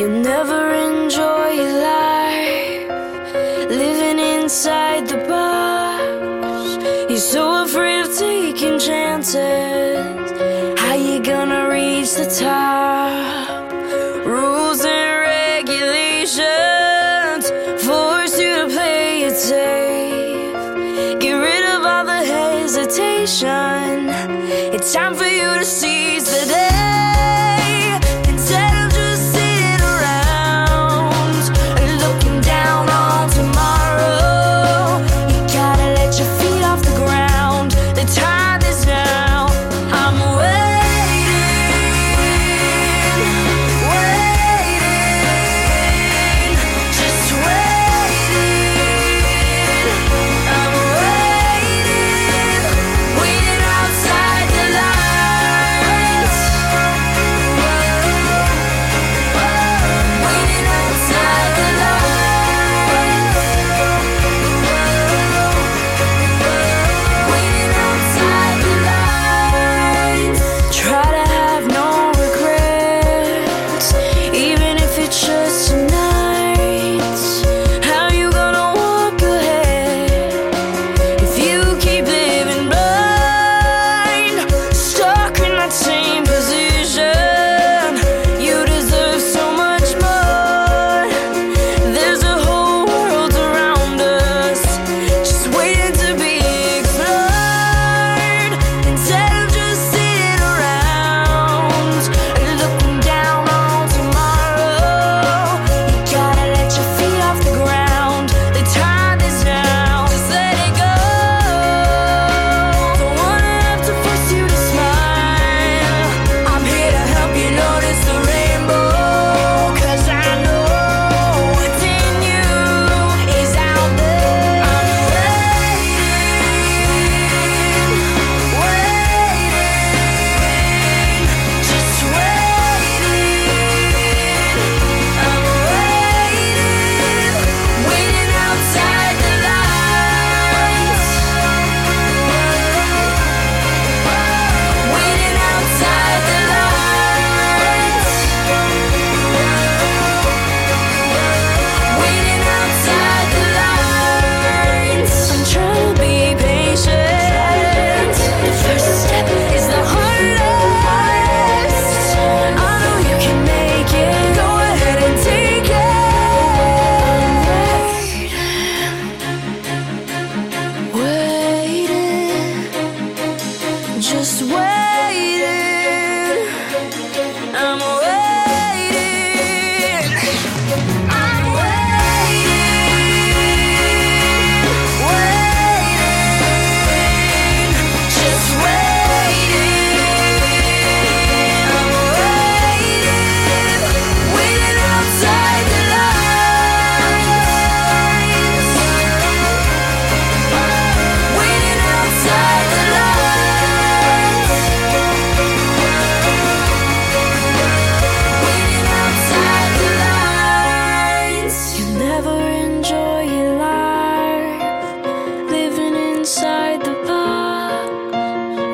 You'll never enjoy life. Living inside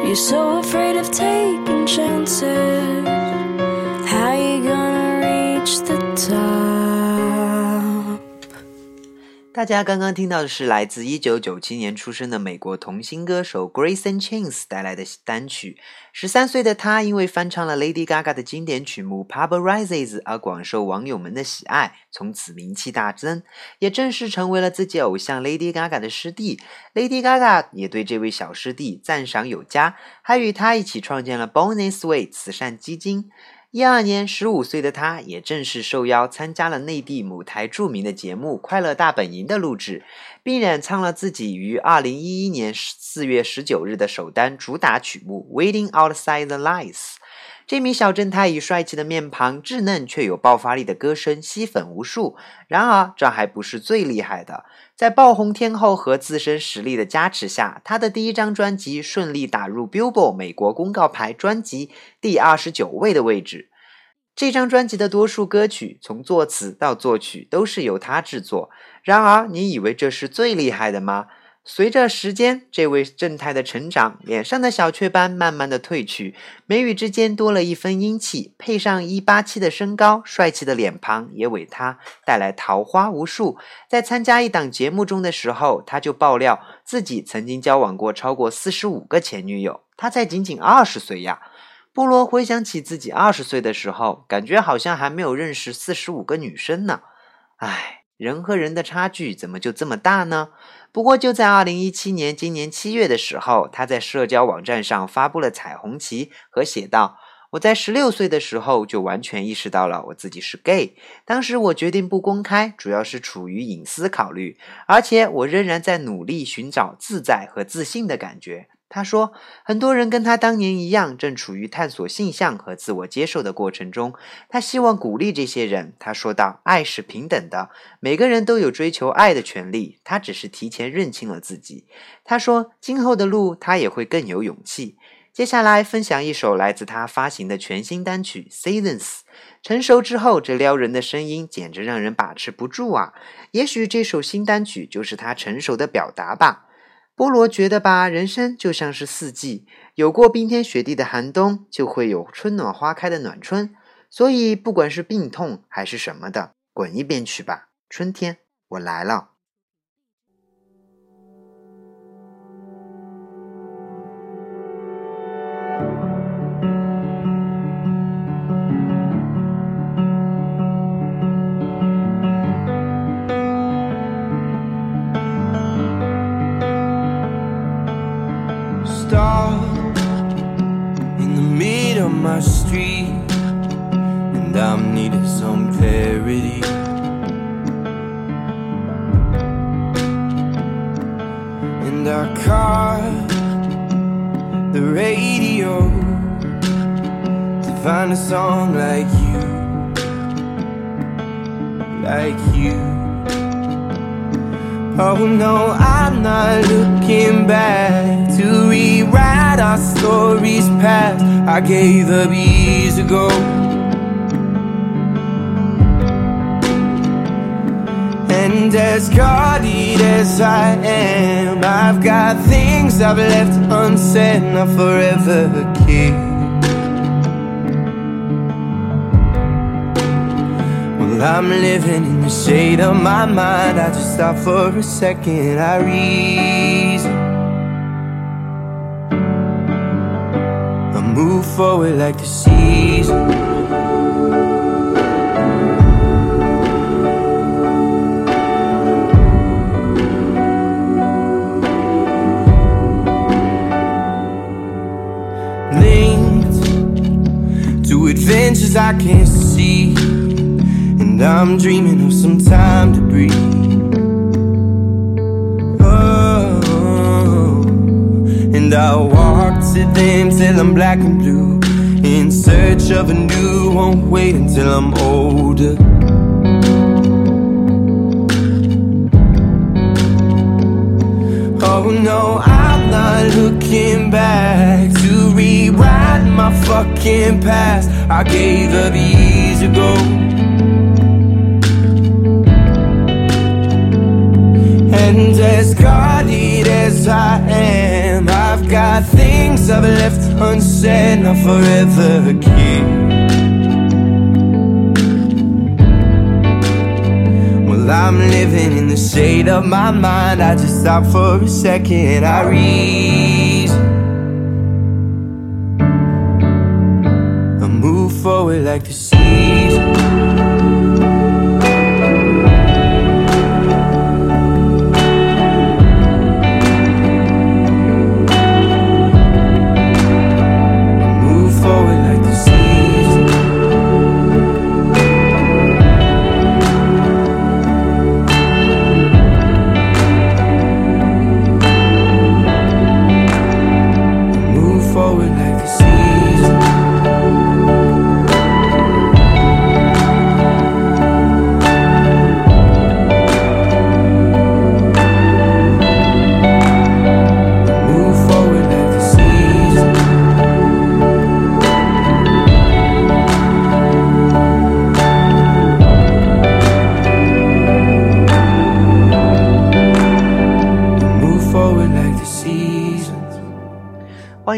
You're so afraid of taking chances. 大家刚刚听到的是来自1997年出生的美国童星歌手 Grayson Chains 带来的单曲。十三岁的他因为翻唱了 Lady Gaga 的经典曲目《Paparazzi》而广受网友们的喜爱，从此名气大增，也正式成为了自己偶像 Lady Gaga 的师弟。Lady Gaga 也对这位小师弟赞赏有加，还与他一起创建了 Bonus Way 慈善基金。一二年，十五岁的他也正式受邀参加了内地某台著名的节目《快乐大本营》的录制，并演唱了自己于二零一一年四月十九日的首单主打曲目《Waiting Outside the Lights》。这名小正太以帅气的面庞、稚嫩却有爆发力的歌声吸粉无数。然而，这还不是最厉害的。在爆红天后和自身实力的加持下，他的第一张专辑顺利打入 Billboard 美国公告牌专辑第二十九位的位置。这张专辑的多数歌曲，从作词到作曲都是由他制作。然而，你以为这是最厉害的吗？随着时间，这位正太的成长，脸上的小雀斑慢慢的褪去，眉宇之间多了一分英气，配上一八七的身高，帅气的脸庞也为他带来桃花无数。在参加一档节目中的时候，他就爆料自己曾经交往过超过四十五个前女友，他才仅仅二十岁呀。布罗回想起自己二十岁的时候，感觉好像还没有认识四十五个女生呢。唉，人和人的差距怎么就这么大呢？不过，就在二零一七年今年七月的时候，他在社交网站上发布了彩虹旗和写道：“我在十六岁的时候就完全意识到了我自己是 gay。当时我决定不公开，主要是出于隐私考虑，而且我仍然在努力寻找自在和自信的感觉。”他说：“很多人跟他当年一样，正处于探索性向和自我接受的过程中。他希望鼓励这些人。他说道：‘爱是平等的，每个人都有追求爱的权利。’他只是提前认清了自己。他说：‘今后的路，他也会更有勇气。’接下来分享一首来自他发行的全新单曲《Seasons》。成熟之后，这撩人的声音简直让人把持不住啊！也许这首新单曲就是他成熟的表达吧。”菠萝觉得吧，人生就像是四季，有过冰天雪地的寒冬，就会有春暖花开的暖春。所以，不管是病痛还是什么的，滚一边去吧，春天，我来了。I gave up years ago. And as guarded as I am, I've got things I've left unsaid, and I'll forever keep. Well, I'm living in the shade of my mind. I just stop for a second, I reason. Move forward like the season. Linked to adventures I can't see, and I'm dreaming of some time to breathe. I walk to them till I'm black and blue. In search of a new Won't wait until I'm older. Oh no, I'm not looking back To rewrite my fucking past. I gave up years ago. And as guarded as I am I've got things I've left unsaid Not forever keep Well, I'm living in the shade of my mind. I just stop for a second, I reason I move forward like the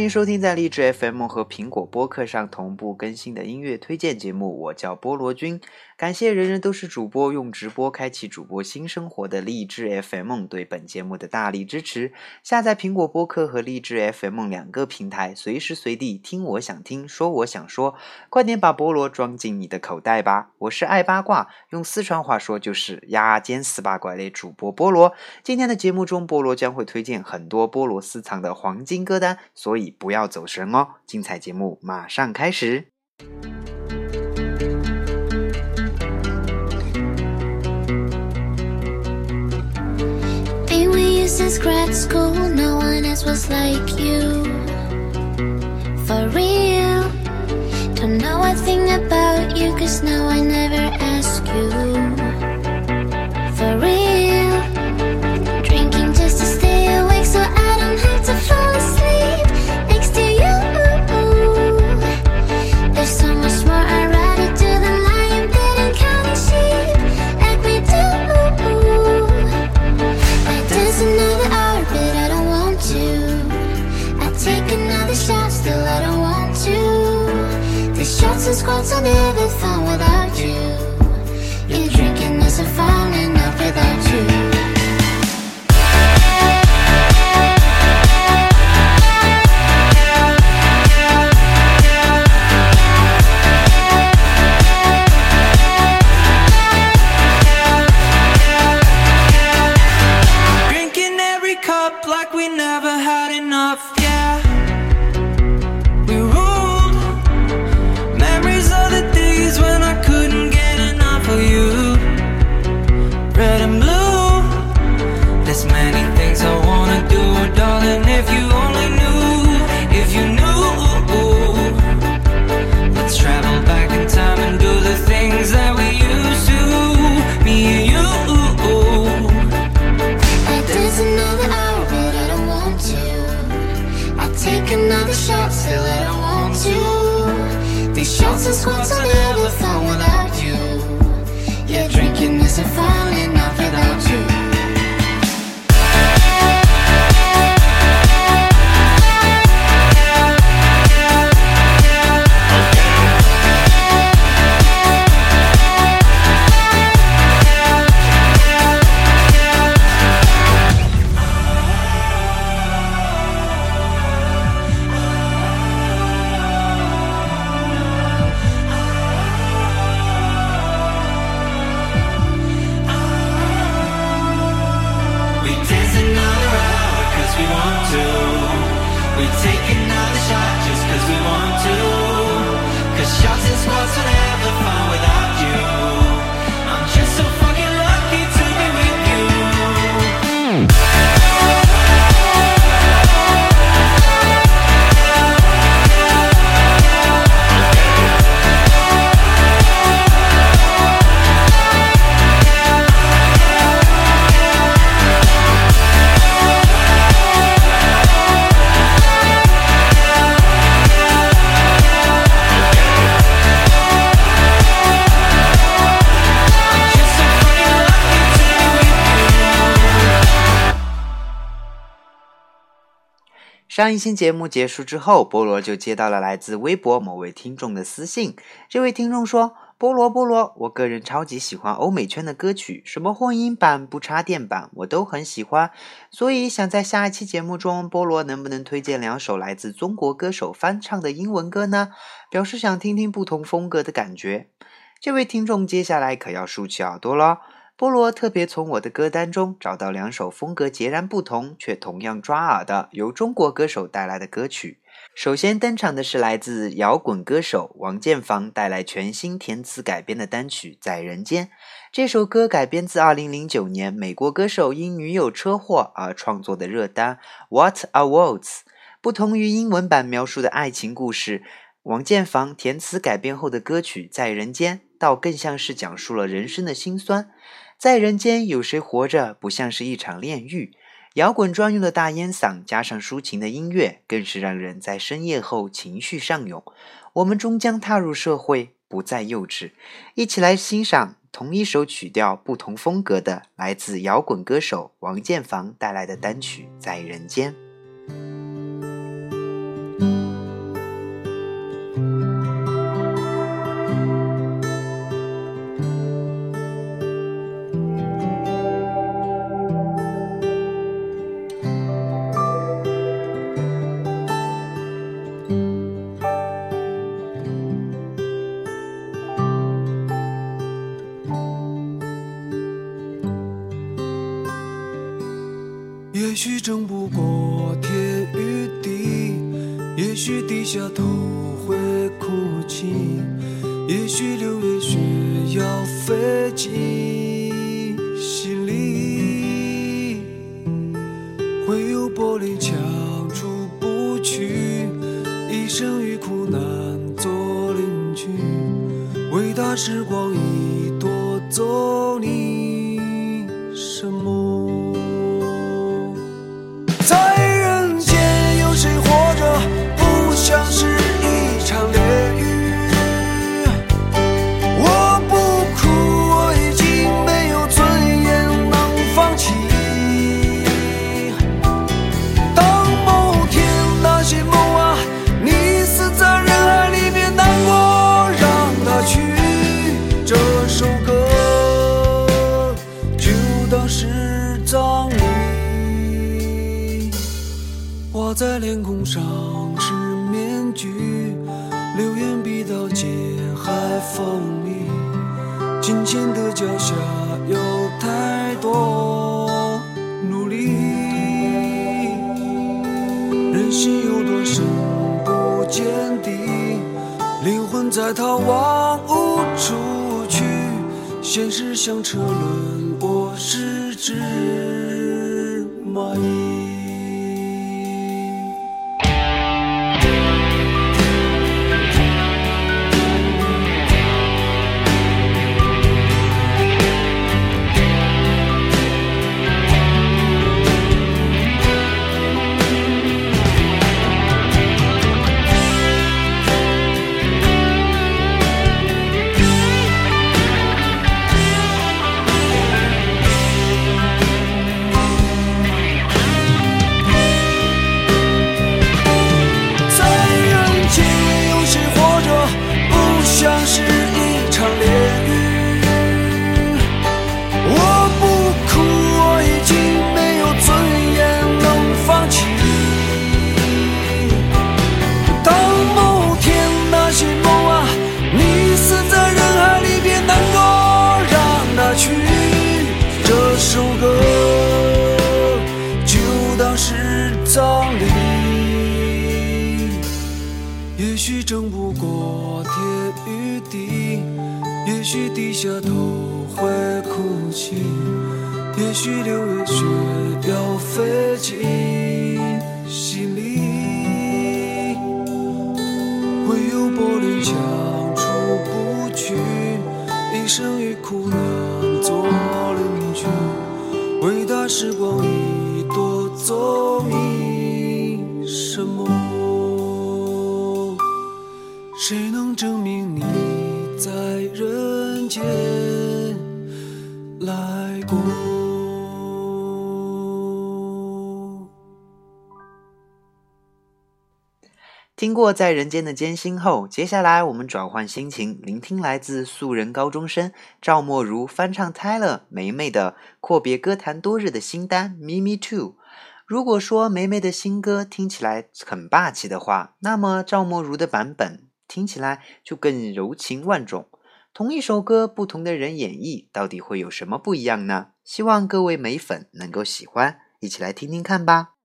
收听在荔枝 FM 和苹果播客上同步更新的音乐推荐节目，我叫菠萝君。感谢人人都是主播用直播开启主播新生活的励志 FM 对本节目的大力支持。下载苹果播客和励志 FM 两个平台，随时随地听我想听，说我想说，快点把菠萝装进你的口袋吧！我是爱八卦，用四川话说就是牙尖四八怪的主播菠萝。今天的节目中，菠萝将会推荐很多菠萝私藏的黄金歌单，所以不要走神哦！精彩节目马上开始。Since grad school, no one else was like you. For real, don't know a thing about you, cause now I never ask you. what's on. 上一期节目结束之后，菠萝就接到了来自微博某位听众的私信。这位听众说：“菠萝菠萝，我个人超级喜欢欧美圈的歌曲，什么混音版、不插电版，我都很喜欢。所以想在下一期节目中，菠萝能不能推荐两首来自中国歌手翻唱的英文歌呢？表示想听听不同风格的感觉。”这位听众接下来可要竖起耳朵了。菠萝特别从我的歌单中找到两首风格截然不同却同样抓耳的由中国歌手带来的歌曲。首先登场的是来自摇滚歌手王建房带来全新填词改编的单曲《在人间》。这首歌改编自2009年美国歌手因女友车祸而创作的热单《What Are Words》。不同于英文版描述的爱情故事，王建房填词改编后的歌曲《在人间》倒更像是讲述了人生的辛酸。在人间，有谁活着不像是一场炼狱？摇滚专用的大烟嗓加上抒情的音乐，更是让人在深夜后情绪上涌。我们终将踏入社会，不再幼稚。一起来欣赏同一首曲调、不同风格的来自摇滚歌手王建房带来的单曲《在人间》。时光已夺走在逃亡无处去。现实像车轮，我是只蚂蚁。哭泣，也许六月雪要飞进心里，会有玻璃墙出不去，一生与苦难做邻居，伟大时光已夺走你什么？谁能证明你在人间过在人间的艰辛后，接下来我们转换心情，聆听来自素人高中生赵默如翻唱泰勒梅梅的阔别歌坛多日的新单《Me Me Too》。如果说梅梅的新歌听起来很霸气的话，那么赵默如的版本听起来就更柔情万种。同一首歌，不同的人演绎，到底会有什么不一样呢？希望各位美粉能够喜欢，一起来听听看吧。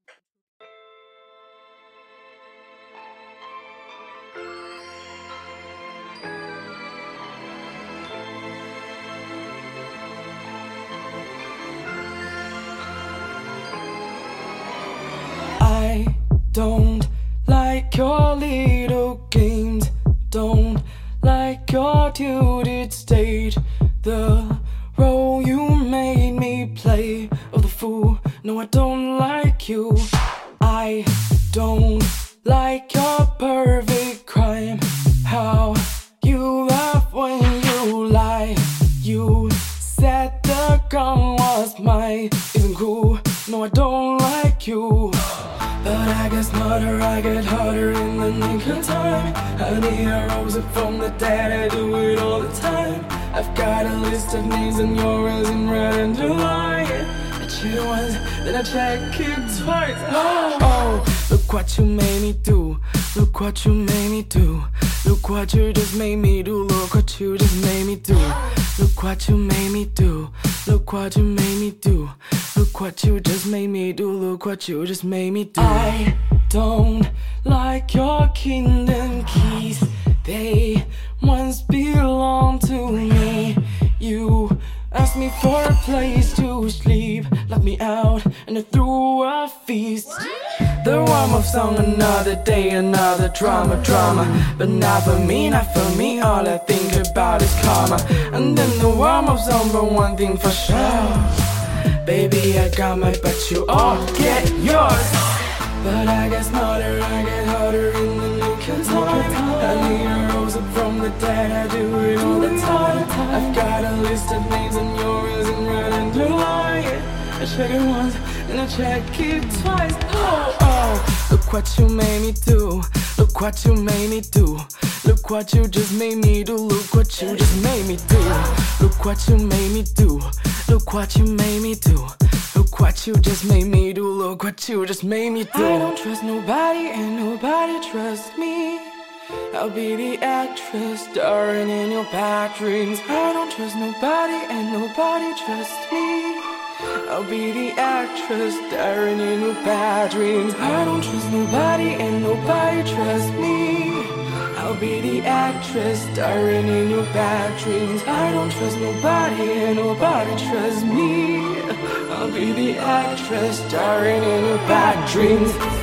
Games. Don't like your tilted what you made me do. Look what you just made me do. Look what you just made me do. Look what you made me do. Look what you made me do. Look what you just made me do. Look what you just made me do. I don't like your kingdom keys. They once belonged asked me for a place to sleep, locked me out, and I threw a feast. The warm of song, another day, another drama, drama. But not for me, not for me. All I think about is karma. And then the warm of song, but one thing for sure. Baby, I got my, but you all get yours. But I get smarter, I get harder in the of time. I need the dead, I do it all the time. I've got a list of names and yours in red and blue. I check it once and I check it twice. Oh, oh, look what you made me do. Look what you made me do. Look what you just made me do. Look what you just made me do. Look what you made me do. Look what you made me do. Look what you just made me do. Look what you just made me do. I don't trust nobody and nobody trusts me. I'll be the actress starring in your bad dreams. I don't trust nobody and nobody trusts me. I'll be the actress starring in your bad dreams. I don't trust nobody and nobody trusts me. I'll be the actress starring in your bad dreams. I don't trust nobody and nobody trusts me. I'll be the actress starring in your bad dreams.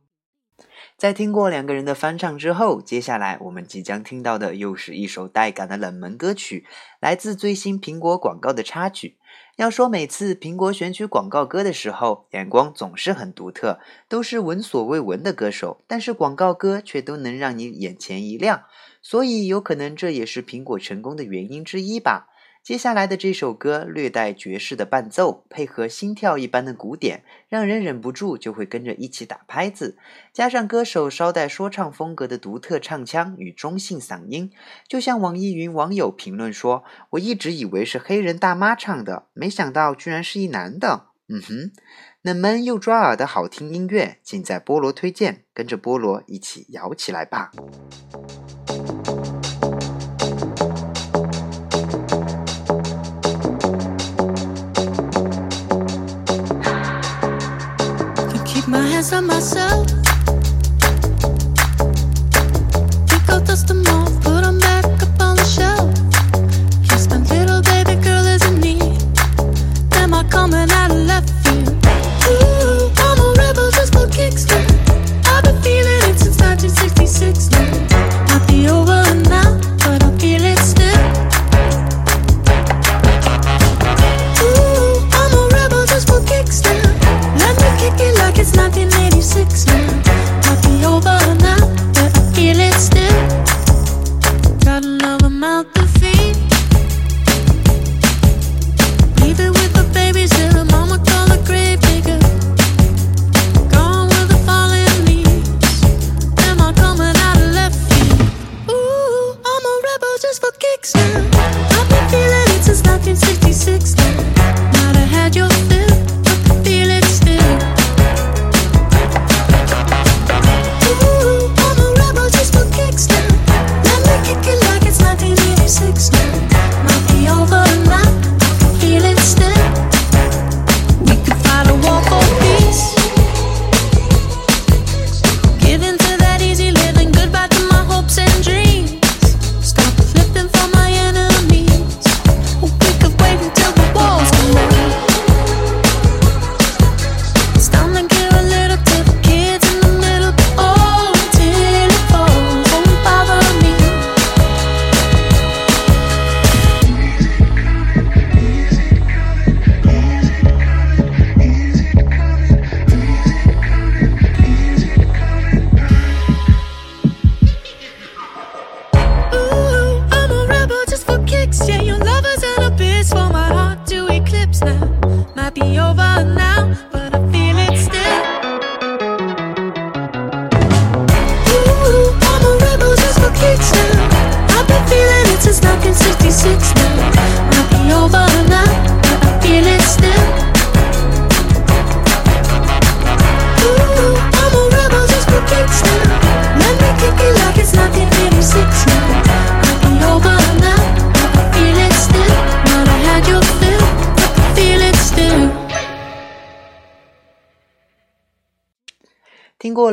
在听过两个人的翻唱之后，接下来我们即将听到的又是一首带感的冷门歌曲，来自最新苹果广告的插曲。要说每次苹果选取广告歌的时候，眼光总是很独特，都是闻所未闻的歌手，但是广告歌却都能让你眼前一亮，所以有可能这也是苹果成功的原因之一吧。接下来的这首歌略带爵士的伴奏，配合心跳一般的鼓点，让人忍不住就会跟着一起打拍子。加上歌手稍带说唱风格的独特唱腔与中性嗓音，就像网易云网友评论说：“我一直以为是黑人大妈唱的，没想到居然是一男的。”嗯哼，冷门又抓耳的好听音乐，尽在菠萝推荐，跟着菠萝一起摇起来吧。My hands on myself. Dust them off, back up on the shelf. My little baby girl need. Am I coming out of left field? Ooh, I'm a rebel just for kicks. I've been feeling it since 1966 now.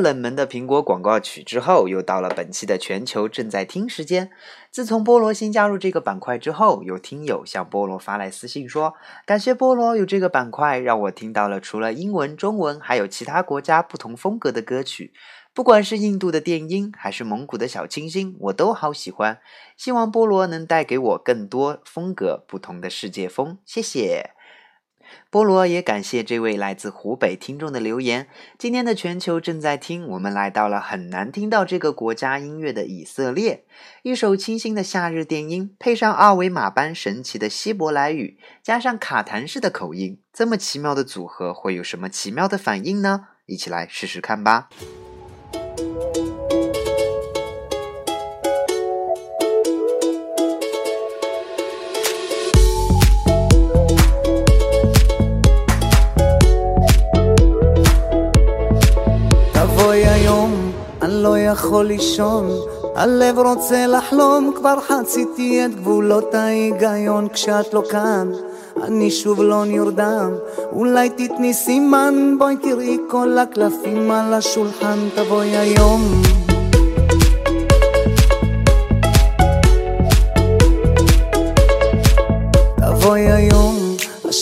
冷门的苹果广告曲之后，又到了本期的全球正在听时间。自从菠萝新加入这个板块之后，有听友向菠萝发来私信说，感谢菠萝有这个板块，让我听到了除了英文、中文，还有其他国家不同风格的歌曲。不管是印度的电音，还是蒙古的小清新，我都好喜欢。希望菠萝能带给我更多风格不同的世界风，谢谢。菠萝也感谢这位来自湖北听众的留言。今天的全球正在听，我们来到了很难听到这个国家音乐的以色列。一首清新的夏日电音，配上二维码般神奇的希伯来语，加上卡痰式的口音，这么奇妙的组合会有什么奇妙的反应呢？一起来试试看吧。יכול לישון, הלב רוצה לחלום, כבר חציתי את גבולות ההיגיון כשאת לא כאן. אני שוב לא נרדם, אולי תתני סימן, בואי תראי כל הקלפים על השולחן, תבואי היום.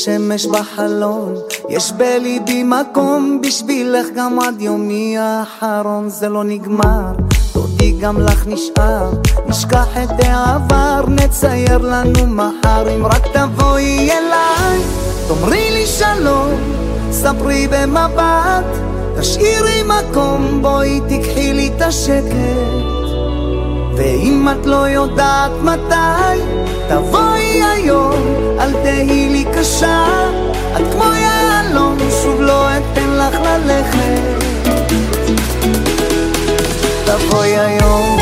השמש בחלון, יש בליבי מקום בשבילך גם עד יומי האחרון, זה לא נגמר, דודי גם לך נשאר, נשכח את העבר, נצייר לנו מחר, אם רק תבואי אליי, תאמרי לי שלום, ספרי במבט, תשאירי מקום, בואי תיקחי לי את השקט. ואם את לא יודעת מתי, תבואי היום, אל תהי לי קשה. את כמו יהלום, שוב לא אתן לך ללכת. תבואי היום,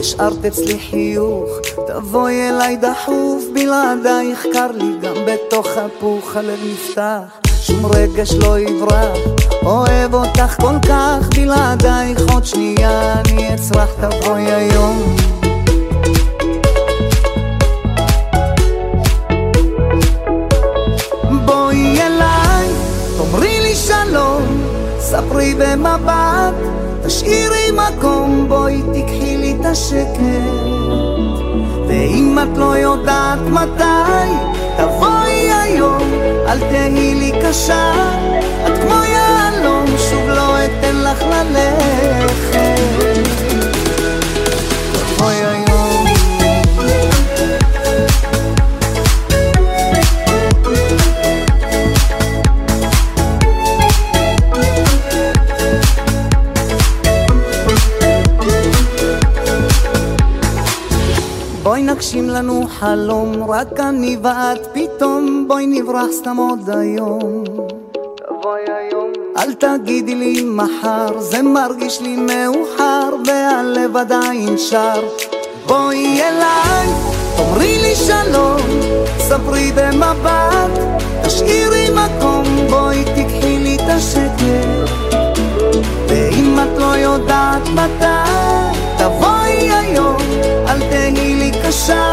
השארת אצלי חיוך, תבואי אליי דחוף, בלעדייך קר לי גם בתוך הפוך, הלב נפתח, שום רגש לא יברח, אוהב אותך כל כך, בלעדייך עוד שנייה אני אצרח, תבואי היום. בואי אליי, תאמרי לי שלום, ספרי במבט, תשאירי מקום, בואי תיקחי לי את השקט. ואם את לא יודעת מתי, תבואי היום, אל תהי לי קשה. את כמו יהלום, שוב לא אתן לך ללכת. תבואי נגשים לנו חלום, רק אני ואת פתאום, בואי נברח סתם עוד היום. תבואי היום. אל תגידי לי מחר, זה מרגיש לי מאוחר, והלב עדיין שר. בואי אליי, תאמרי לי שלום, ספרי במבט, תשאירי מקום, בואי תיקחי לי את השקט. ואם את לא יודעת מתי, תבואי היום, אל תהי לי קשה.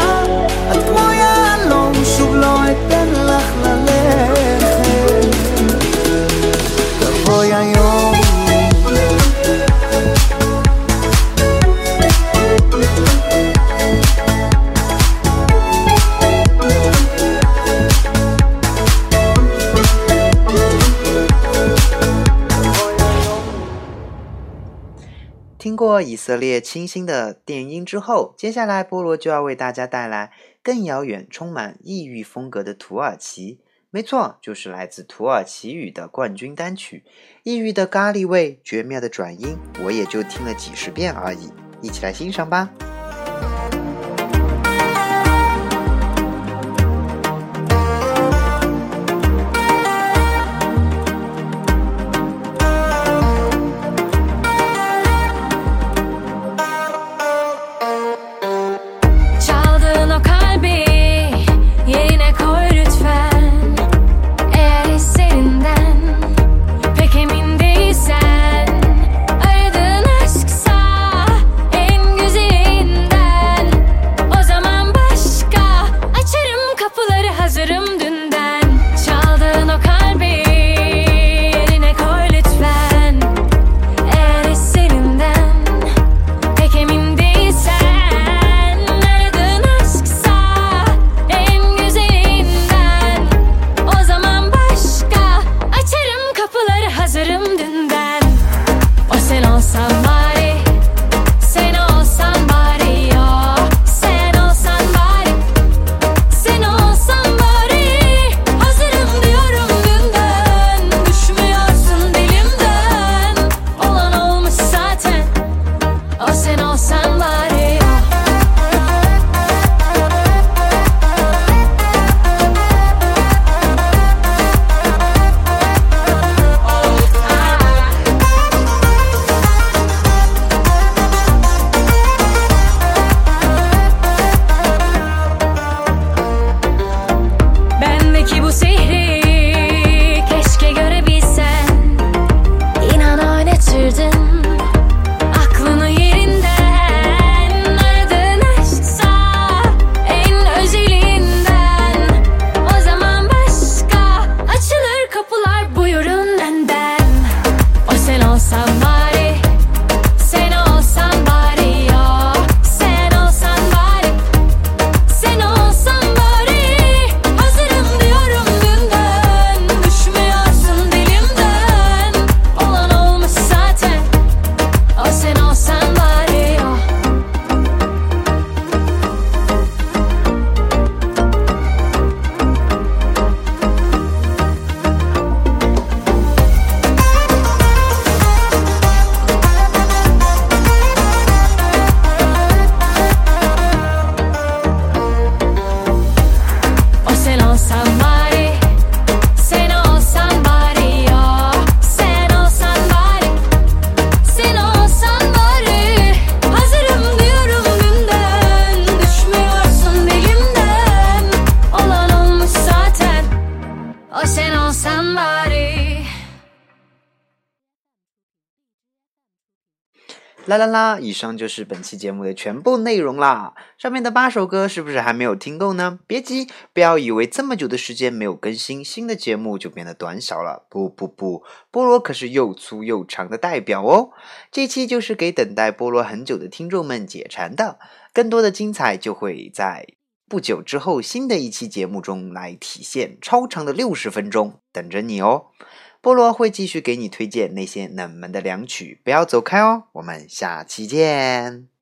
את כמו יהלום, שוב לא אתן 以色列清新的电音之后，接下来菠萝就要为大家带来更遥远、充满异域风格的土耳其。没错，就是来自土耳其语的冠军单曲。异域的咖喱味，绝妙的转音，我也就听了几十遍而已。一起来欣赏吧。Hazırım 啦啦！以上就是本期节目的全部内容啦。上面的八首歌是不是还没有听够呢？别急，不要以为这么久的时间没有更新，新的节目就变得短小了。不不不，菠萝可是又粗又长的代表哦。这期就是给等待菠萝很久的听众们解馋的。更多的精彩就会在不久之后新的一期节目中来体现，超长的六十分钟等着你哦。菠萝会继续给你推荐那些冷门的凉曲，不要走开哦。我们下期见。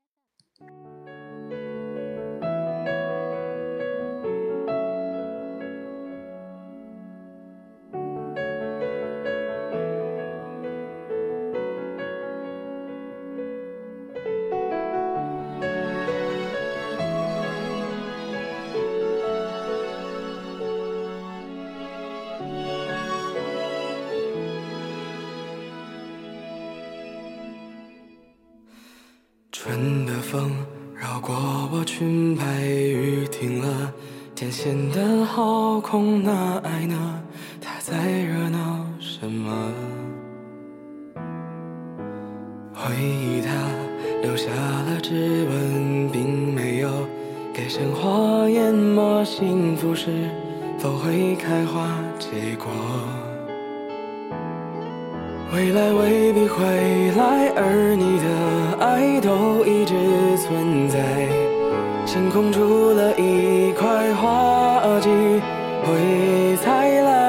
回忆它留下了指纹，并没有给生活淹没。幸福是否会开花结果？未来未必会来，而你的爱都一直存在。星空出了一块花季，会再来。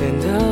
变得